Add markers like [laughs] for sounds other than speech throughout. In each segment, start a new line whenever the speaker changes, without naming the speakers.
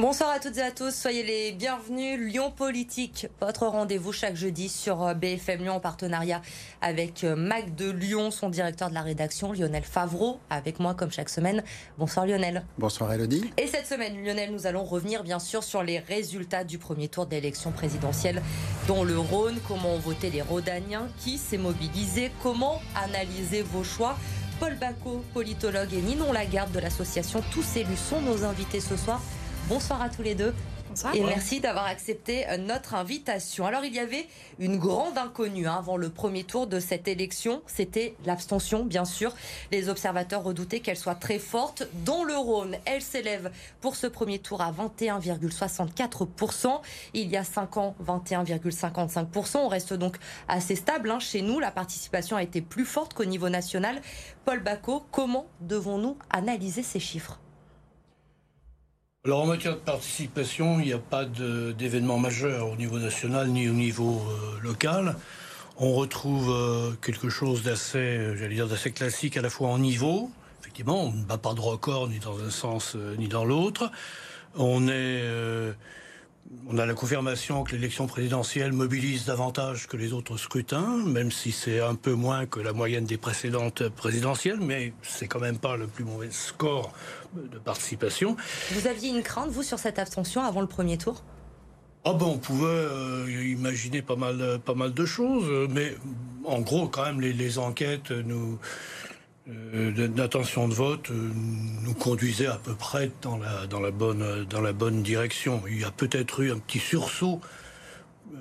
Bonsoir à toutes et à tous, soyez les bienvenus. Lyon Politique, votre rendez-vous chaque jeudi sur euh, BFM Lyon en partenariat avec euh, Mac de Lyon, son directeur de la rédaction, Lionel Favreau, avec moi comme chaque semaine. Bonsoir Lionel.
Bonsoir Elodie.
Et cette semaine, Lionel, nous allons revenir bien sûr sur les résultats du premier tour de l'élection présidentielle dans le Rhône, comment ont voté les Rhodaniens, qui s'est mobilisé, comment analyser vos choix? Paul Bacot, politologue, et Ninon Lagarde de l'association Tous élus sont nos invités ce soir. Bonsoir à tous les deux. Bonsoir. Et merci d'avoir accepté euh, notre invitation. Alors il y avait une grande inconnue hein, avant le premier tour de cette élection, c'était l'abstention bien sûr. Les observateurs redoutaient qu'elle soit très forte. Dans le Rhône, elle s'élève pour ce premier tour à 21,64%. Il y a 5 ans, 21,55%. On reste donc assez stable. Hein. Chez nous, la participation a été plus forte qu'au niveau national. Paul Bacot, comment devons-nous analyser ces chiffres?
Alors en matière de participation, il n'y a pas d'événement majeur au niveau national ni au niveau euh, local. On retrouve euh, quelque chose d'assez, euh, j'allais dire, d'assez classique à la fois en niveau. Effectivement, on ne bat pas de record ni dans un sens ni dans l'autre. On est on a la confirmation que l'élection présidentielle mobilise davantage que les autres scrutins, même si c'est un peu moins que la moyenne des précédentes présidentielles, mais c'est quand même pas le plus mauvais score de participation.
Vous aviez une crainte, vous, sur cette abstention avant le premier tour?
Ah bon, on pouvait euh, imaginer pas mal, pas mal de choses, mais en gros, quand même, les enquêtes nous, euh, d'intention de vote euh, nous conduisait à peu près dans la, dans la, bonne, dans la bonne direction. Il y a peut-être eu un petit sursaut, euh,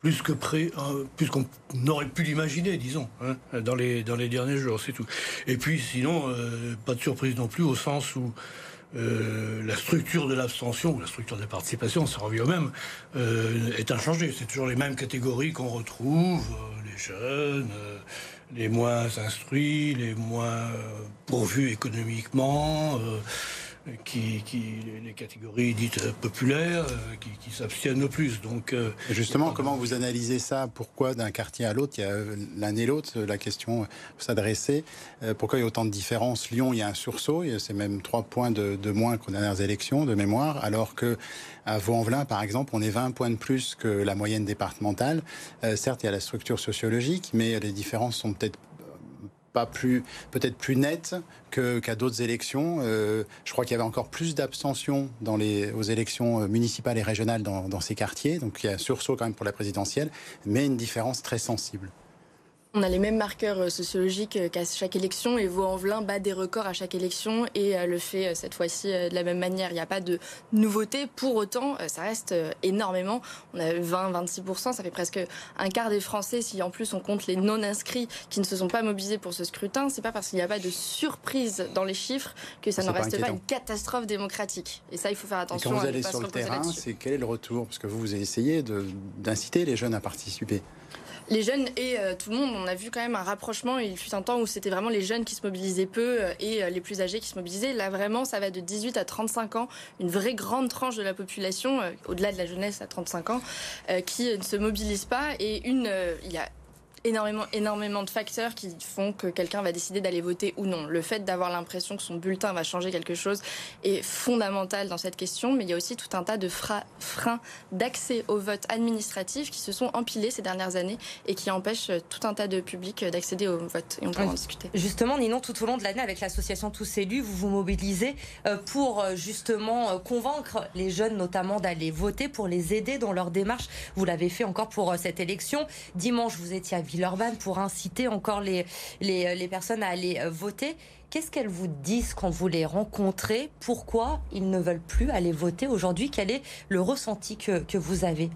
plus que près, plus qu'on aurait pu l'imaginer, disons, hein, dans, les, dans les derniers jours, c'est tout. Et puis sinon, pas de surprise non plus, au sens où la structure de l'abstention, ou la structure de la participation, ça revient au même, est inchangée. C'est toujours les mêmes catégories qu'on retrouve, les jeunes les moins instruits, les moins euh, pourvus économiquement, euh, qui, les catégories dites populaires, euh, qui, s'abstiennent le plus. Donc,
justement, comment vous analysez ça? Pourquoi d'un quartier à l'autre, il y a l'un et l'autre La question s'adresser. Pourquoi il y a autant de différences? Lyon, il y a un sursaut, c'est même trois points de, de moins qu'aux dernières élections de mémoire, alors que à Vaux-en-Velin, par exemple, on est 20 points de plus que la moyenne départementale. Euh, certes, il y a la structure sociologique, mais les différences sont peut-être pas plus, peut-être plus nettes qu'à d'autres élections. Euh, je crois qu'il y avait encore plus d'abstention aux élections municipales et régionales dans, dans ces quartiers. Donc il y a un sursaut quand même pour la présidentielle, mais une différence très sensible.
On a les mêmes marqueurs euh, sociologiques euh, qu'à chaque élection et Vaux-en-Velin bat des records à chaque élection et euh, le fait cette fois-ci de la même manière. Il n'y a pas de nouveauté. Pour autant, ça reste énormément. On a 20-26%, ça fait presque un quart des Français. Si en plus on compte les non-inscrits qui ne se sont pas mobilisés pour ce scrutin, c'est pas parce qu'il n'y a pas de surprise dans les chiffres que ça ne reste pas, une catastrophe démocratique. Et ça, il faut faire attention.
Et quand vous allez sur le terrain, c'est quel est le retour? Parce que vous, vous essayé d'inciter les jeunes à participer
les jeunes et euh, tout le monde, on a vu quand même un rapprochement. Il fut un temps où c'était vraiment les jeunes qui se mobilisaient peu euh, et euh, les plus âgés qui se mobilisaient. Là, vraiment, ça va de 18 à 35 ans, une vraie grande tranche de la population, au-delà de la jeunesse à 35 ans, qui ne se mobilise pas. Et une, il y a énormément, énormément de facteurs qui font que quelqu'un va décider d'aller voter ou non. Le fait d'avoir l'impression que son bulletin va changer quelque chose est fondamental dans cette question, mais il y a aussi tout un tas de freins d'accès au vote administratif qui se sont empilés ces dernières années et qui empêchent tout un tas de publics d'accéder au vote. Et on peut en discuter.
Justement, Ninon, tout au long de l'année, avec l'association Tous élus, vous vous mobilisez euh, pour euh, justement euh, convaincre les jeunes, notamment, d'aller voter, pour les aider dans leur démarche. Vous l'avez fait encore pour cette élection. Dimanche, vous étiez à Pour inciter encore les, personnes à aller euh, voter. Qu'est-ce qu'elles vous disent quand vous les rencontrez? Pourquoi ils ne veulent plus aller voter aujourd'hui? Quel est le ressenti que vous avez?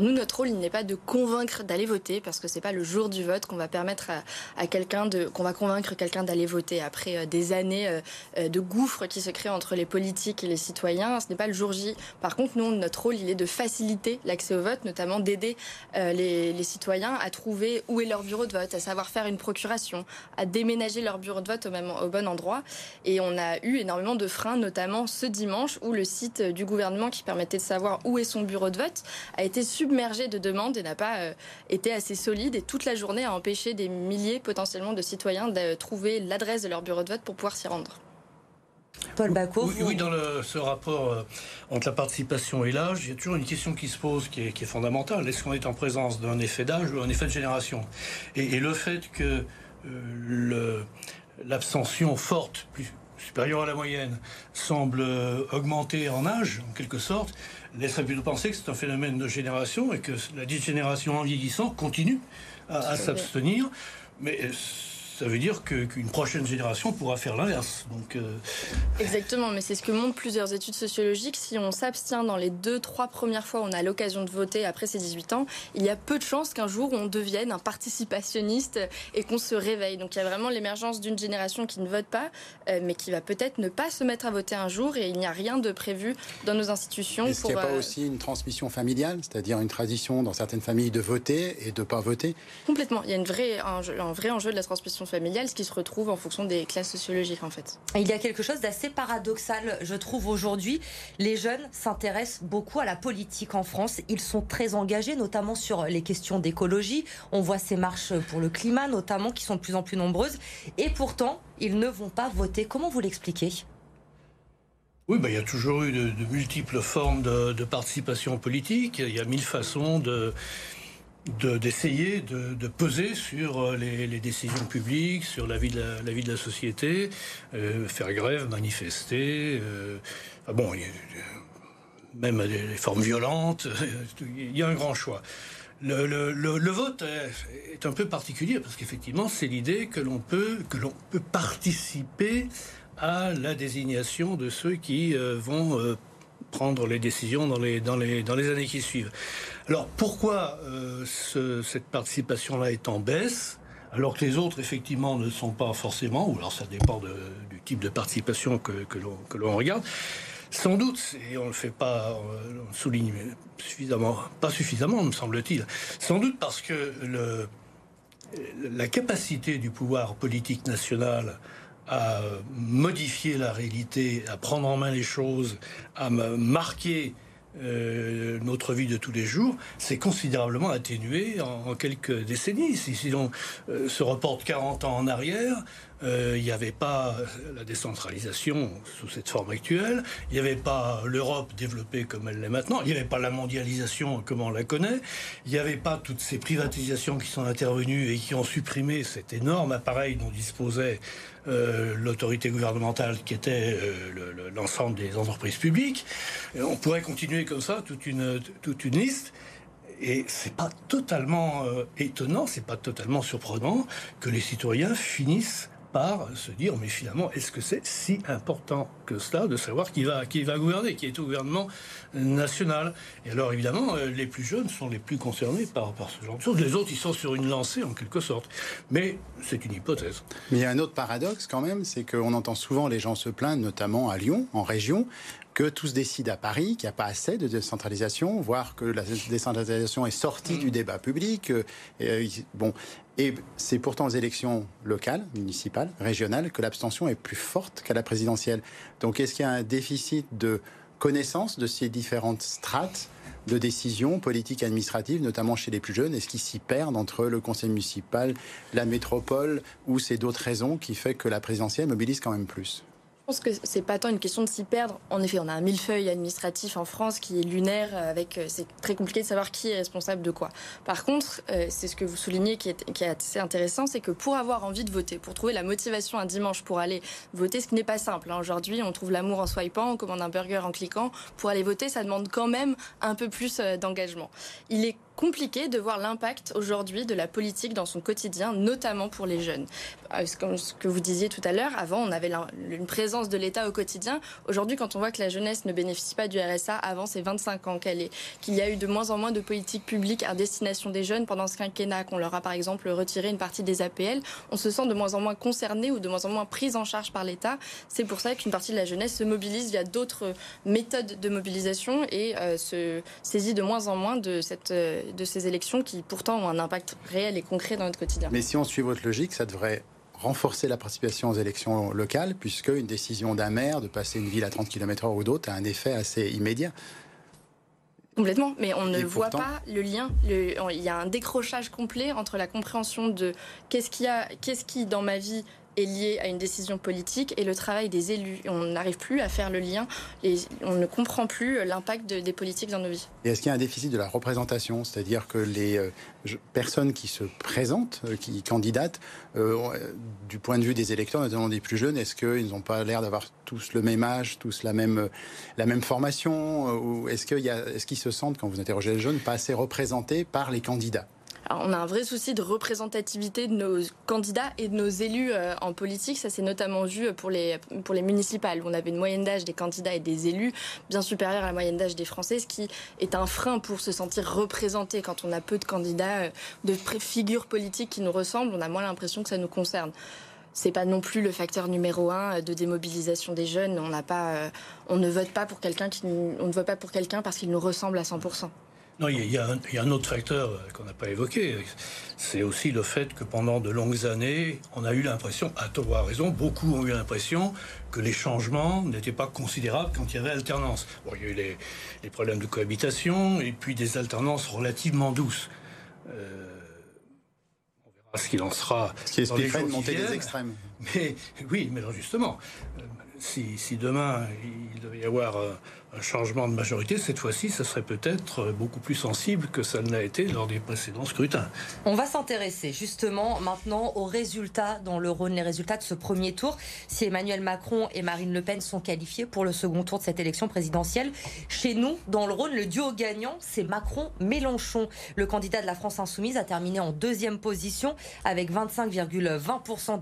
Nous, notre rôle, il n'est pas de convaincre d'aller voter, parce que c'est pas le jour du vote qu'on va permettre à, quelqu'un de, qu'on va convaincre quelqu'un d'aller voter après euh, des années euh, euh, de gouffre qui se créent entre les politiques et les citoyens. Ce n'est pas le jour J. Par contre, nous, notre rôle, il est de faciliter l'accès au vote, notamment d'aider les, citoyens à trouver où est leur bureau de vote, à savoir faire une procuration, à déménager leur bureau de vote au, au bon endroit. Et on a eu énormément de freins, notamment ce dimanche, où le site du gouvernement qui permettait de savoir où est son bureau de vote a été submergé de demandes et n'a pas euh, été assez solide et toute la journée a empêché des milliers potentiellement de citoyens de trouver l'adresse de leur bureau de vote pour pouvoir s'y rendre.
Paul Bacot.
Oui, dans ce rapport euh, entre la participation et l'âge, il y a toujours une question qui se pose qui est, fondamentale. Est-ce qu'on est en présence d'un effet d'âge ou d'un effet de génération? Et, le fait que euh, l'abstention forte, plus supérieure à la moyenne, semble euh, augmenter en âge, en quelque sorte, laisserait plutôt penser que c'est un phénomène de génération et que la dite génération en vieillissant continue à, à s'abstenir. Mais ça veut dire qu'une prochaine génération pourra faire l'inverse. Donc, euh,
Exactement, mais c'est ce que montrent plusieurs études sociologiques. Si on s'abstient dans les deux, trois premières fois où on a l'occasion de voter après ses 18 ans, il y a peu de chances qu'un jour on devienne un participationniste et qu'on se réveille. Donc il y a vraiment l'émergence d'une génération qui ne vote pas, euh, mais qui va peut-être ne pas se mettre à voter un jour et il n'y a rien de prévu dans nos institutions.
Est-ce qu'il n'y a pas euh, aussi une transmission familiale, c'est-à-dire une tradition dans certaines familles de voter et de ne pas voter?
Complètement. Il y a une vraie, un, un vrai enjeu de la transmission familiale, ce qui se retrouve en fonction des classes sociologiques en fait.
Il y a quelque chose d'assez paradoxal, je trouve aujourd'hui. Les jeunes s'intéressent beaucoup à la politique en France. Ils sont très engagés, notamment sur les questions d'écologie. On voit ces marches pour le climat, notamment, qui sont de plus en plus nombreuses. Et pourtant, ils ne vont pas voter. Comment vous l'expliquez?
Oui, bah, il y a toujours eu de, multiples formes de, de, participation politique. Il y a mille façons de, d'essayer de, peser sur euh, les, décisions publiques, sur la vie de la, vie de la société, euh, faire grève, manifester. Euh, ah bon, même des formes violentes, [laughs] il y a un grand choix. Le, le, vote est un peu particulier parce qu'effectivement, c'est l'idée que l'on peut que l'on peut participer à la désignation de ceux qui vont prendre les décisions dans les, dans les, dans les années qui suivent. Alors pourquoi euh, cette participation-là est en baisse alors que les autres, effectivement, ne sont pas forcément, ou alors ça dépend du type de participation que, que l'on regarde. Sans doute, et on ne le fait pas, on souligne suffisamment, pas suffisamment, me semble-t-il, sans doute parce que le, la capacité du pouvoir politique national à modifier la réalité, à prendre en main les choses, à marquer euh, notre vie de tous les jours, c'est considérablement atténué en, quelques décennies. Si, si on euh, se reporte 40 ans en arrière, il n'y avait pas la décentralisation sous cette forme actuelle, il n'y avait pas l'Europe développée comme elle l'est maintenant, il n'y avait pas la mondialisation comme on la connaît, il n'y avait pas toutes ces privatisations qui sont intervenues et qui ont supprimé cet énorme appareil dont disposait euh, l'autorité gouvernementale qui était euh, l'ensemble des entreprises publiques. on pourrait continuer comme ça toute une, toute une liste. Et c'est pas totalement étonnant, c'est pas totalement surprenant que les citoyens finissent par se dire, mais finalement, est-ce que c'est si important que cela de savoir qui va, qui va gouverner, qui est au gouvernement national? Et alors, évidemment, euh, les plus jeunes sont les plus concernés par, par ce genre de choses. Les autres, ils sont sur une lancée, en quelque sorte. Mais c'est une hypothèse.
Mais il y a un autre paradoxe, quand même, c'est qu'on entend souvent les gens se plaindre, notamment à Lyon, en région, que tout se décide à Paris, qu'il n'y a pas assez de décentralisation, voire que la décentralisation est sortie du débat public. Euh, euh, bon, et c'est pourtant aux élections locales, municipales, régionales, que l'abstention est plus forte qu'à la présidentielle. Donc est-ce qu'il y a un déficit de connaissance de ces différentes strates de décisions politiques et administratives, notamment chez les plus jeunes? Est-ce qu'ils s'y perdent entre le conseil municipal, la métropole, ou c'est d'autres raisons qui fait que la présidentielle mobilise quand même plus?
Je pense que c'est pas tant une question de s'y perdre. En effet, on a un millefeuille administratif en France qui est lunaire, euh, avec euh, c'est très compliqué de savoir qui est responsable de quoi. Par contre, euh, c'est ce que vous soulignez qui est, qui est assez intéressant, c'est que pour avoir envie de voter, pour trouver la motivation un dimanche pour aller voter, ce qui n'est pas simple. Hein. Aujourd'hui, on trouve l'amour en swipant, on commande un burger en cliquant. Pour aller voter, ça demande quand même un peu plus d'engagement. Il est compliqué de voir l'impact aujourd'hui de la politique dans son quotidien, notamment pour les jeunes. Euh, comme ce que vous disiez tout à l'heure, avant on avait une présence de l'État au quotidien. Aujourd'hui, quand on voit que la jeunesse ne bénéficie pas du RSA, avant c'est 25 ans qu'elle est, qu'il y a eu de moins en moins de politiques publiques à destination des jeunes pendant ce quinquennat, qu'on leur a par exemple retiré une partie des APL, on se sent de moins en moins concerné ou de moins en moins prise en charge par l'État. C'est pour ça qu'une partie de la jeunesse se mobilise via d'autres méthodes de mobilisation et euh, se saisit de moins en moins de cette euh, de ces élections qui pourtant ont un impact réel et concret dans notre quotidien.
Mais si on suit votre logique, ça devrait renforcer la participation aux élections locales, puisque une décision d'un maire de passer une ville à 30 km/h ou d'autres a un effet assez immédiat.
Complètement, mais on ne voit pas le lien. il y a un décrochage complet entre la compréhension de qu'est-ce qui, a, qu'est-ce qui dans ma vie est lié à une décision politique et le travail des élus. On n'arrive plus à faire le lien et on ne comprend plus l'impact des politiques dans nos vies.
Est-ce qu'il y a un déficit de la représentation? C'est-à-dire que les euh, personnes qui se présentent, euh, qui candidatent, euh, du point de vue des électeurs, notamment des plus jeunes, est-ce qu'ils n'ont pas l'air d'avoir tous le même âge, tous la même, la même formation Ou est-ce qu'ils est se sentent, quand vous interrogez les jeunes, pas assez représentés par les candidats?
On a un vrai souci de représentativité de nos candidats et de nos élus euh, en politique. Ça s'est notamment vu pour les, pour les municipales, où on avait une moyenne d'âge des candidats et des élus bien supérieure à la moyenne d'âge des Français, ce qui est un frein pour se sentir représenté. Quand on a peu de candidats, euh, de figures politiques qui nous ressemblent, on a moins l'impression que ça nous concerne c'est pas non plus le facteur numéro un de démobilisation des jeunes. On n'a pas, euh, on ne vote pas pour quelqu'un on ne vote pas pour quelqu'un parce qu'il nous ressemble à 100
non, il y, a un, autre facteur euh, qu'on n'a pas évoqué. C'est aussi le fait que pendant de longues années, on a eu l'impression, à tort à raison, beaucoup ont eu l'impression que les changements n'étaient pas considérables quand il y avait alternance. Bon, il y a eu les, problèmes de cohabitation et puis des alternances relativement douces. Euh, on verra ce qu'il en sera.
Ce qui expliquerait une montée des extrêmes.
Mais oui, mais justement, euh, si, si, demain il devait y avoir un changement de majorité, cette fois-ci, ça serait peut-être beaucoup plus sensible que ça ne l'a été lors des précédents scrutins.
On va s'intéresser justement maintenant aux résultats dans le Rhône, les résultats de ce premier tour. Si Emmanuel Macron et Marine Le Pen sont qualifiés pour le second tour de cette élection présidentielle, chez nous, dans le Rhône, le duo gagnant, c'est Macron-Mélenchon. Le candidat de la France insoumise a terminé en deuxième position avec 25,20%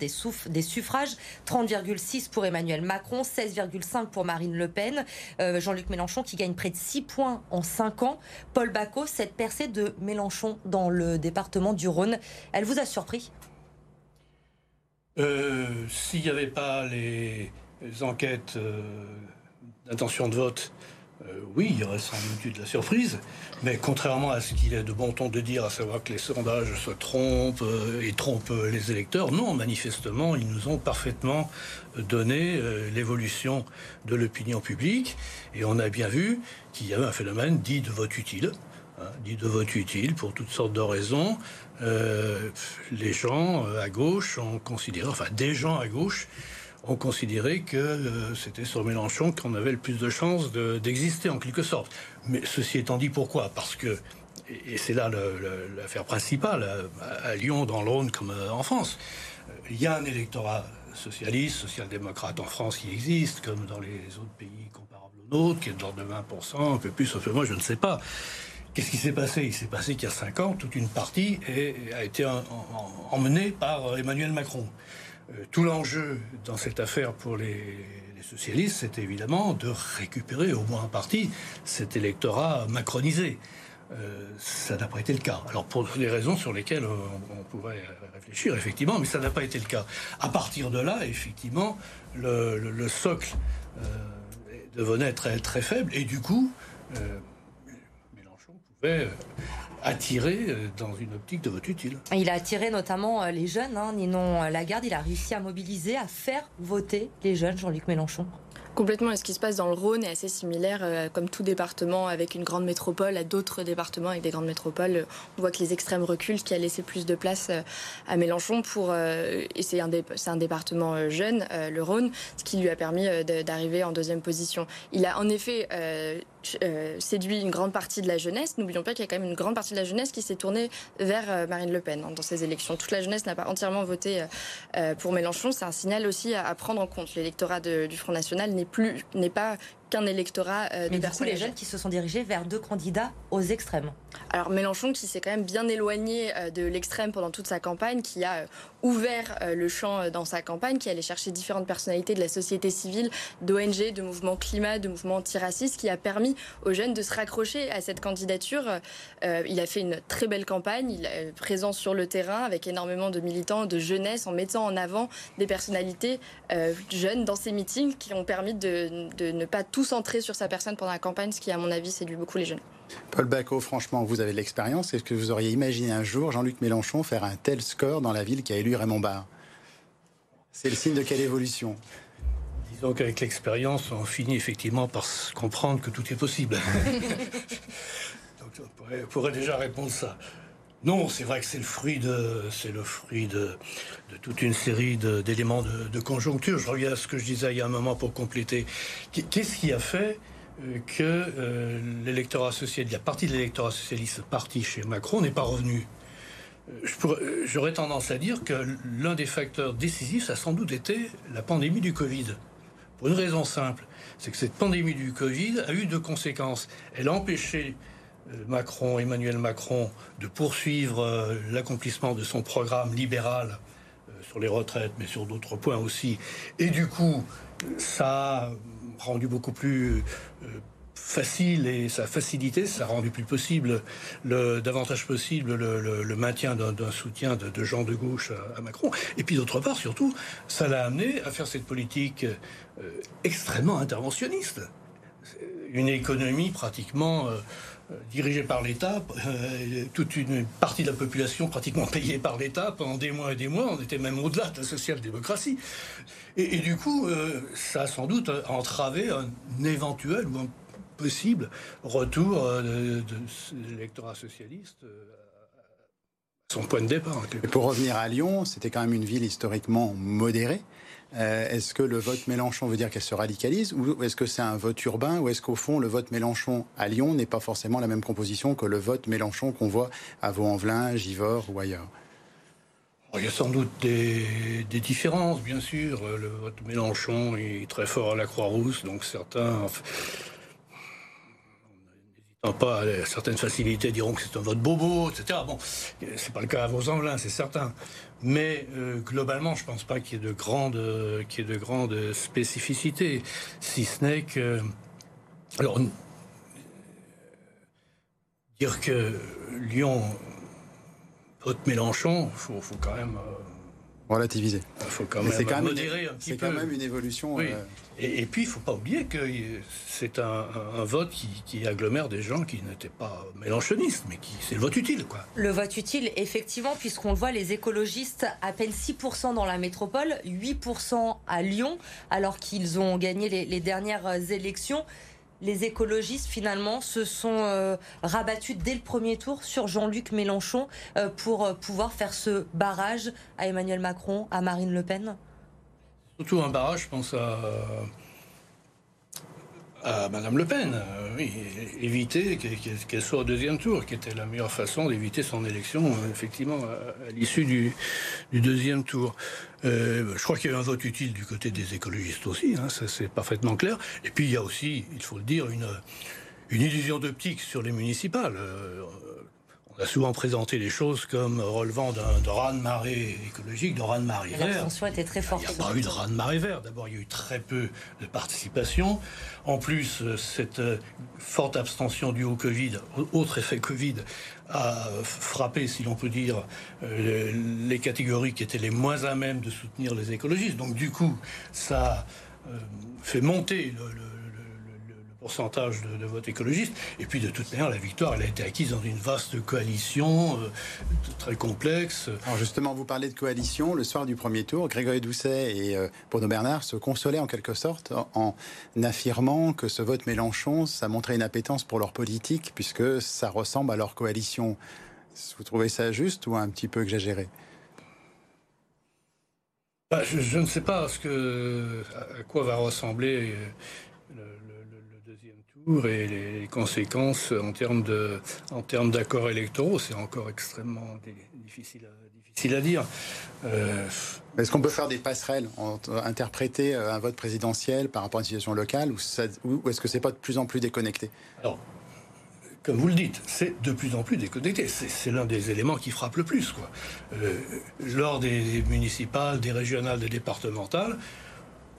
des, suffrages, 30,6 pour Emmanuel Macron, 16,5 pour Marine Le Pen. Euh, Jean-Luc Mélenchon qui gagne près de 6 points en 5 ans. Paul Bacot, cette percée de Mélenchon dans le département du Rhône, elle vous a surpris?
Euh, S'il n'y avait pas les, enquêtes euh, d'intention de vote euh, oui, il y aurait sans doute de la surprise, mais contrairement à ce qu'il est de bon ton de dire, à savoir que les sondages se trompent euh, et trompent les électeurs, non, manifestement, ils nous ont parfaitement donné euh, l'évolution de l'opinion publique, et on a bien vu qu'il y avait un phénomène dit de vote utile, hein, dit de vote utile pour toutes sortes de raisons. les gens à gauche ont considéré, enfin des gens à gauche, ont considéré que euh, c'était sur Mélenchon qu'on avait le plus de chances d'exister en quelque sorte. Mais ceci étant dit, pourquoi? Parce que, et c'est là l'affaire principale, à, Lyon, dans l'Rhône comme euh, en France, il y a un électorat socialiste, social-démocrate en France qui existe, comme dans les autres pays comparables aux nôtres, qui est de l'ordre de 20%, un peu plus, un peu moins, je ne sais pas. Qu'est-ce qui s'est passé? Il s'est passé qu'il y a 5 ans, toute une partie a été emmenée par Emmanuel Macron. Euh, tout l'enjeu dans cette affaire pour les, socialistes, c'était évidemment de récupérer au moins en partie cet électorat macronisé. Euh, ça n'a pas été le cas. Alors pour des raisons sur lesquelles on, pourrait réfléchir, effectivement, mais ça n'a pas été le cas. À partir de là, effectivement, le, socle euh, devenait très, très faible, et du coup, Mélenchon pouvait attiré euh, dans une optique de vote utile.
Il a attiré notamment euh, les jeunes. Hein, Ninon Lagarde, il a réussi à mobiliser, à faire voter les jeunes, Jean-Luc Mélenchon.
Complètement. Et ce qui se passe dans le Rhône est assez similaire, euh, comme tout département avec une grande métropole, à d'autres départements avec des grandes métropoles. On voit que les extrêmes reculent, ce qui a laissé plus de place euh, à Mélenchon pour. Euh, et c'est un, un, département jeune, le Rhône, ce qui lui a permis d'arriver en deuxième position. Il a en effet séduit une grande partie de la jeunesse. N'oublions pas qu'il y a quand même une grande partie de la jeunesse qui s'est tournée vers Marine Le Pen hein, dans ces élections. Toute la jeunesse n'a pas entièrement voté pour Mélenchon. C'est un signal aussi à, prendre en compte. L'électorat du Front National n'est plus n'est pas qu'un électorat euh, de
Mais personnes. les jeunes qui se sont dirigés vers deux candidats aux extrêmes.
Alors Mélenchon, qui s'est quand même bien éloigné euh, de l'extrême pendant toute sa campagne, qui a euh, ouvert le champ dans sa campagne, qui allait chercher différentes personnalités de la société civile, d'ONG, de mouvements climat, de mouvements antiracistes, qui a permis aux jeunes de se raccrocher à cette candidature. il a fait une très belle campagne, il est présent sur le terrain avec énormément de militants, de jeunesse, en mettant en avant des personnalités jeunes dans ses meetings qui ont permis de, de ne pas tout centré sur sa personne pendant la campagne, ce qui, à mon avis, séduit beaucoup les jeunes.
Paul Bacot, franchement, vous avez de l'expérience. Est-ce que vous auriez imaginé un jour Jean-Luc Mélenchon faire un tel score dans la ville qui a élu Raymond Barre? C'est le signe de quelle évolution?
Disons qu'avec l'expérience, on finit effectivement par comprendre que tout est possible. [laughs] Donc on pourrait, déjà répondre ça. Non, c'est vrai que c'est le fruit de, c'est le fruit de, toute une série d'éléments de, conjoncture. Je reviens à ce que je disais il y a un moment pour compléter. Qu'est-ce qui a fait euh, que euh, l'électorat la partie de l'électorat socialiste parti chez Macron n'est pas revenu? Euh, J'aurais tendance à dire que l'un des facteurs décisifs, ça a sans doute été la pandémie du Covid. Pour une raison simple, c'est que cette pandémie du Covid a eu deux conséquences. Elle a empêché euh, Macron, Emmanuel Macron, de poursuivre euh, l'accomplissement de son programme libéral euh, sur les retraites, mais sur d'autres points aussi. Et du coup, ça a rendu beaucoup plus facile et sa facilité, ça a rendu plus possible, le, davantage possible, le, maintien d'un soutien de, gens de gauche à, Macron. Et puis d'autre part, surtout, ça l'a amené à faire cette politique extrêmement interventionniste. Une économie pratiquement euh, dirigé par l'État, euh, toute une partie de la population pratiquement [laughs] payée par l'État pendant des mois et des mois. On était même au-delà de la social-démocratie. Et, du coup, euh, ça a sans doute entravé un éventuel ou un possible retour de, l'électorat socialiste à son point de départ.
Pour revenir à Lyon, c'était quand même une ville historiquement modérée. Euh, est-ce que le vote Mélenchon veut dire qu'elle se radicalise ou est-ce que c'est un vote urbain ou est-ce qu'au fond le vote Mélenchon à Lyon n'est pas forcément la même composition que le vote Mélenchon qu'on voit à Vaux-en-Velin, Givors ou ailleurs?
Il y a sans doute des, différences, bien sûr. Le vote Mélenchon est très fort à la Croix-Rousse, donc certains, pas à certaines facilités, diront que c'est un vote bobo, etc. Bon, c'est pas le cas à Vaux-en-Velin, c'est certain. Mais euh, globalement, je pense pas qu'il y ait de grandes, qu'il y ait de grandes spécificités, si ce n'est que, alors, dire que Lyon vote Mélenchon, faut, faut quand même euh,
relativiser.
Il faut quand même
quand
modérer un petit
peu. C'est quand même une évolution.
Oui. Et, puis, il ne faut pas oublier que c'est un, vote qui, agglomère des gens qui n'étaient pas mélanchonistes, mais qui c'est le vote utile. Quoi.
Le vote utile, effectivement, puisqu'on le voit, les écologistes, à peine 6% dans la métropole, 8% à Lyon, alors qu'ils ont gagné les dernières élections les écologistes finalement se sont euh, rabattus dès le premier tour sur Jean-Luc Mélenchon euh, pour euh, pouvoir faire ce barrage à Emmanuel Macron, à Marine Le Pen
Surtout un barrage, je pense à à Madame Le Pen, euh, éviter qu'elle soit au deuxième tour, qui était la meilleure façon d'éviter son élection, euh, effectivement, à, l'issue du, deuxième tour. Euh, je crois qu'il y a eu un vote utile du côté des écologistes aussi, hein, ça c'est parfaitement clair. Et puis il y a aussi, il faut le dire, une, une illusion d'optique sur les municipales. A souvent présenté les choses comme relevant d'un raz-de-marée écologique, d'un raz-de-marée vert.
L'attention était très forte.
Il n'y a pas eu de raz-de-marée vert. D'abord, il y a eu très peu de participation. En plus, euh, cette euh, forte abstention due au Covid, autre effet Covid, a frappé, si l'on peut dire, euh, les catégories qui étaient les moins à même de soutenir les écologistes. Donc, du coup, ça fait monter le pourcentage de, vote écologiste. Et puis de toute manière, la victoire, elle a été acquise dans une vaste coalition euh, très complexe.
Alors justement, vous parlez de coalition. Le soir du premier tour, Grégory Doucet et euh, Bruno Bernard se consolaient en quelque sorte en, affirmant que ce vote Mélenchon, ça montrait une appétence pour leur politique puisque ça ressemble à leur coalition. Vous trouvez ça juste ou un petit peu exagéré?
Bah, je, ne sais pas ce que, à quoi va ressembler et les conséquences en termes de, en termes d'accords électoraux, c'est encore extrêmement difficile à, difficile à dire.
Euh, Est-ce qu'on peut faire des passerelles, interpréter euh, un vote présidentiel par rapport à une situation locale, ou, est-ce que c'est pas de plus en plus déconnecté?
Alors, comme vous le dites, c'est de plus en plus déconnecté. C'est l'un des éléments qui frappe le plus. Quoi. Euh, lors des municipales, des régionales, des départementales,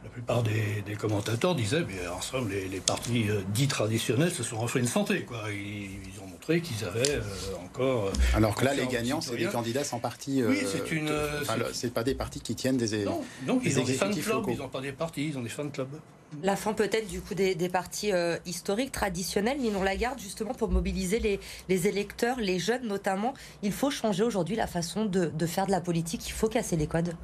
la plupart des, commentateurs disaient, mais en somme, les, partis euh, dits traditionnels se sont refait une santé. Quoi. Ils, ont montré qu'ils avaient euh, encore. Euh,
Alors que là, les gagnants, c'est les candidats sans parti.
oui, c'est une.
c'est pas des partis qui tiennent des.
Non, non ils ont des fan clubs, ils n'ont pas des partis, ils ont des fan clubs.
La fin peut-être du coup des, partis historiques, traditionnels. Ninon Lagarde, justement, pour mobiliser les, les, électeurs, les jeunes notamment, il faut changer aujourd'hui la façon de, de faire de la politique, il faut casser les codes.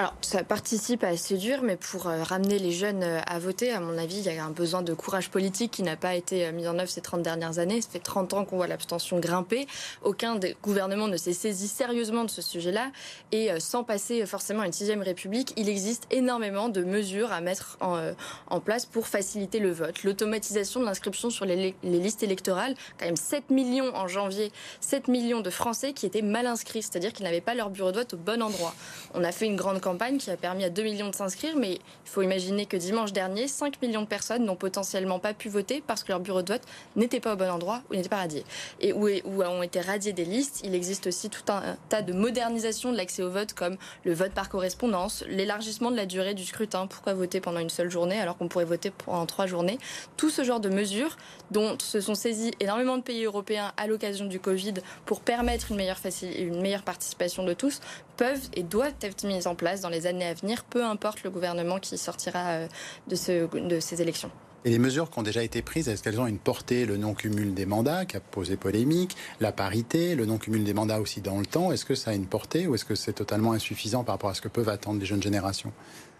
Alors, ça participe à séduire, mais pour euh, ramener les jeunes euh, à voter, à mon avis, il y a un besoin de courage politique qui n'a pas été euh, mis en œuvre ces 30 dernières années. Ça fait 30 ans qu'on voit l'abstention grimper. Aucun des gouvernements ne s'est saisi sérieusement de ce sujet-là. Et sans passer forcément à une sixième république, il existe énormément de mesures à mettre en, place pour faciliter le vote. L'automatisation de l'inscription sur les, les, listes électorales, quand même 7 millions en janvier, 7 millions de Français qui étaient mal inscrits, c'est-à-dire qu'ils n'avaient pas leur bureau de vote au bon endroit. On a fait une grande campagne qui a permis à 2 millions de s'inscrire, mais il faut imaginer que dimanche dernier, 5 millions de personnes n'ont potentiellement pas pu voter parce que leur bureau de vote n'était pas au bon endroit ou n'était pas radié. Et où, ont été radiés des listes, il existe aussi tout un tas de modernisation de l'accès au vote, comme le vote par correspondance, l'élargissement de la durée du scrutin. Pourquoi voter pendant une seule journée alors qu'on pourrait voter pendant trois journées? Tout ce genre de mesures dont se sont saisis énormément de pays européens à l'occasion du Covid pour permettre une meilleure, une meilleure participation de tous peuvent et doivent être mises en place dans les années à venir, peu importe le gouvernement qui sortira euh, de, de ces élections.
Et les mesures qui ont déjà été prises, est-ce qu'elles ont une portée Le non-cumul des mandats qui a posé polémique, la parité, le non-cumul des mandats aussi dans le temps, est-ce que ça a une portée ou est-ce que c'est totalement insuffisant par rapport à ce que peuvent attendre les jeunes générations?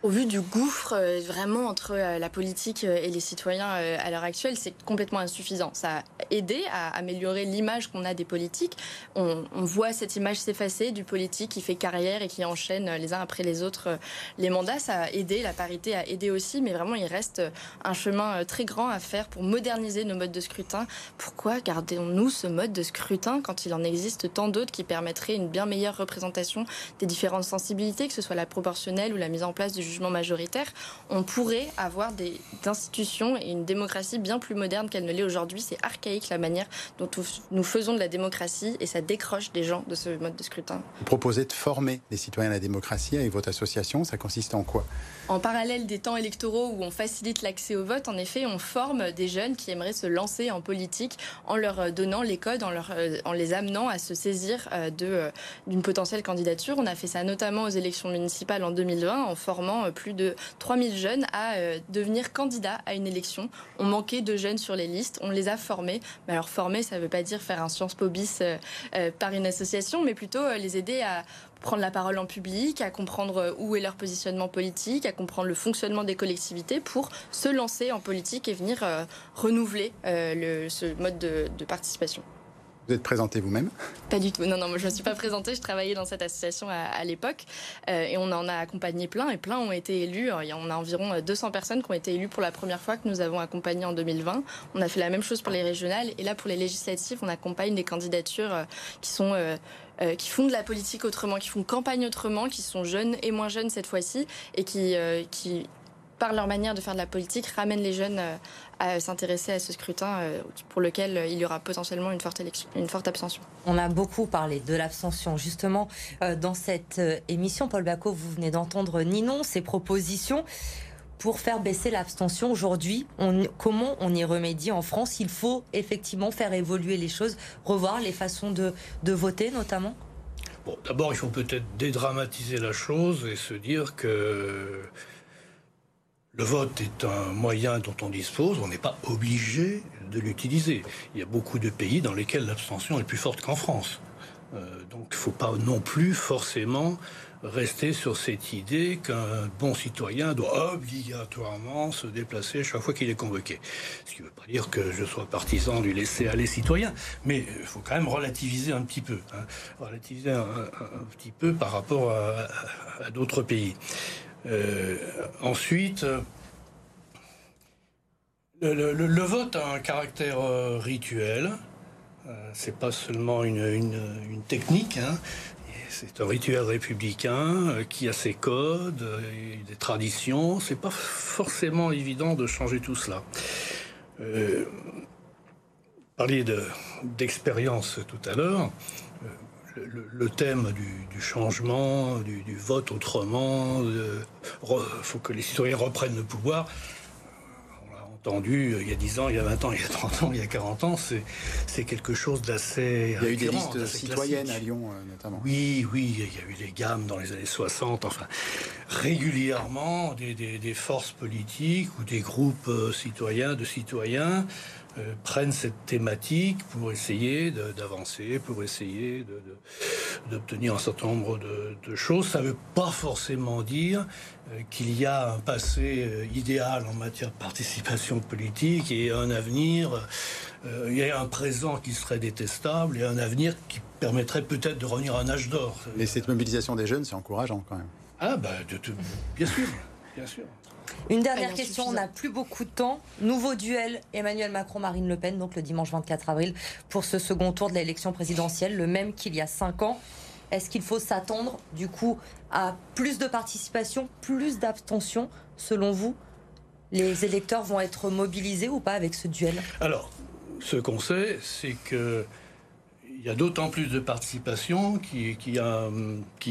Au vu du gouffre euh, vraiment entre euh, la politique euh, et les citoyens à l'heure actuelle, c'est complètement insuffisant. Ça a aidé à améliorer l'image qu'on a des politiques. On, voit cette image s'effacer du politique qui fait carrière et qui enchaîne les uns après les autres les mandats. Ça a aidé, la parité a aidé aussi, mais vraiment il reste un chemin très grand à faire pour moderniser nos modes de scrutin. Pourquoi gardons-nous ce mode de scrutin quand il en existe tant d'autres qui permettraient une bien meilleure représentation des différentes sensibilités, que ce soit la proportionnelle ou la mise en place du jugement majoritaire, on pourrait avoir des institutions et une démocratie bien plus moderne qu'elle ne l'est aujourd'hui. C'est archaïque la manière dont nous faisons de la démocratie et ça décroche des gens de ce mode de scrutin.
Vous proposez de former les citoyens à la démocratie avec votre association. Ça consiste en quoi?
En parallèle des temps électoraux où on facilite l'accès au vote, en effet, on forme des jeunes qui aimeraient se lancer en politique en leur donnant les codes, en, leur, euh, en les amenant à se saisir euh, euh, d'une potentielle candidature. On a fait ça notamment aux élections municipales en 2020 en formant euh, plus de 3000 jeunes à euh, devenir candidats à une élection. On manquait de jeunes sur les listes, on les a formés. Mais alors former, ça ne veut pas dire faire un Sciences Po bis euh, par une association, mais plutôt les aider à prendre la parole en public, à comprendre où est leur positionnement politique, à comprendre le fonctionnement des collectivités pour se lancer en politique et venir renouveler ce mode de participation.
Vous êtes présenté vous-même?
Pas du tout. Non, non, moi je ne me suis pas présentée. Je travaillais dans cette association à, l'époque euh, et on en a accompagné plein et plein ont été élus. On a environ 200 euh, personnes qui ont été élues pour la première fois que nous avons accompagné en 2020. On a fait la même chose pour les régionales et là pour les législatives, on accompagne des candidatures euh, qui sont qui font de la politique autrement, qui font campagne autrement, qui sont jeunes et moins jeunes cette fois-ci, et qui, qui par leur manière de faire de la politique, ramènent les jeunes euh, à s'intéresser à ce scrutin euh, pour lequel euh, il y aura potentiellement une forte, élection, une forte abstention.
On a beaucoup parlé de l'abstention. Justement, dans cette émission, Paul Bacot, vous venez d'entendre Ninon, ses propositions pour faire baisser l'abstention aujourd'hui. comment on y remédie en France? Il faut effectivement faire évoluer les choses, revoir les façons de, de voter notamment?
Bon, d'abord, il faut peut-être dédramatiser la chose et se dire que le vote est un moyen dont on dispose, on n'est pas obligé de l'utiliser. Il y a beaucoup de pays dans lesquels l'abstention est plus forte qu'en France. Euh, donc il ne faut pas non plus forcément rester sur cette idée qu'un bon citoyen doit obligatoirement se déplacer chaque fois qu'il est convoqué. Ce qui ne veut pas dire que je sois partisan du laisser aller citoyen, mais il faut quand même relativiser un petit peu, hein. relativiser un, petit peu par rapport à d'autres pays. Euh, ensuite, le, vote a un caractère euh, rituel. Euh, c'est pas seulement une, technique. Hein. C'est un rituel républicain qui a ses codes, des traditions. C'est pas forcément évident de changer tout cela. Euh, parliez d'expérience tout à l'heure le, thème du, changement, du, vote autrement, il faut que les citoyens reprennent le pouvoir. On l'a entendu il y a 10 ans, il y a 20 ans, il y a 30 ans, il y a 40 ans, c'est quelque chose d'assez.
Il y a eu des listes citoyennes à Lyon, euh, notamment.
Oui, oui, il y a eu des gammes dans les années 60. Enfin, régulièrement, des, forces politiques ou des groupes euh, citoyens, de citoyens, euh, prennent cette thématique pour essayer d'avancer, pour essayer d'obtenir un certain nombre de, choses. Ça ne veut pas forcément dire euh, qu'il y a un passé euh, idéal en matière de participation politique et un avenir, il y a un présent qui serait détestable et un avenir qui permettrait peut-être de revenir à un âge d'or.
Mais cette mobilisation des jeunes, c'est encourageant quand même.
Ah, bah, bien sûr, bien sûr.
Une dernière question, on n'a plus beaucoup de temps. Nouveau duel Emmanuel Macron-Marine Le Pen, donc le dimanche 24 avril, pour ce second tour de l'élection présidentielle, le même qu'il y a cinq ans. Est-ce qu'il faut s'attendre, du coup, à plus de participation, plus d'abstention, selon vous Les électeurs vont être mobilisés ou pas avec ce duel?
Alors, ce qu'on sait, c'est que il y a d'autant plus de participation qu'il y,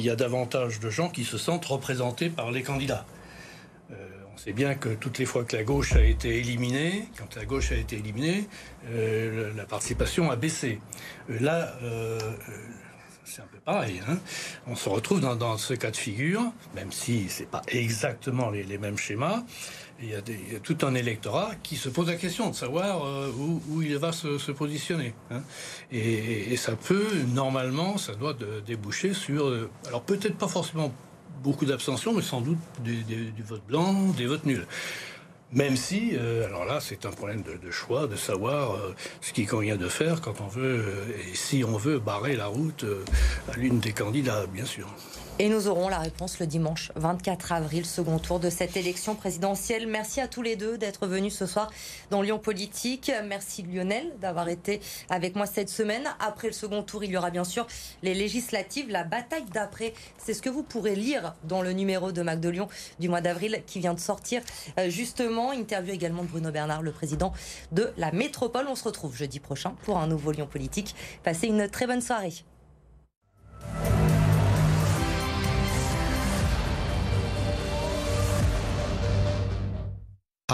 a davantage de gens qui se sentent représentés par les candidats. Euh, sait bien que toutes les fois que la gauche a été éliminée, quand la gauche a été éliminée, euh, la participation a baissé. Euh, là, c'est un peu pareil. Hein. on se retrouve dans, ce cas de figure, même si c'est pas exactement les mêmes schémas il y, a tout un électorat qui se pose la question de savoir euh, où, il va se, positionner. Hein. Et, ça peut, normalement, ça doit déboucher sur, euh, alors peut-être pas forcément beaucoup d'abstention, mais sans doute du vote blanc, des votes nuls. Même si, euh, alors là, c'est un problème de, choix, de savoir ce qu'il convient de faire quand on veut, et si on veut barrer la route à l'une des candidats, bien sûr.
Et nous aurons la réponse le dimanche 24 avril, second tour de cette élection présidentielle. Merci à tous les deux d'être venus ce soir dans Lyon Politique. Merci Lionel d'avoir été avec moi cette semaine. Après le second tour, il y aura bien sûr les législatives, la bataille d'après. C'est ce que vous pourrez lire dans le numéro de Mac de Lyon du mois d'avril qui vient de sortir. Euh, justement, interview également de Bruno Bernard, le président de la métropole. On se retrouve jeudi prochain pour un nouveau Lyon Politique. Passez une très bonne soirée.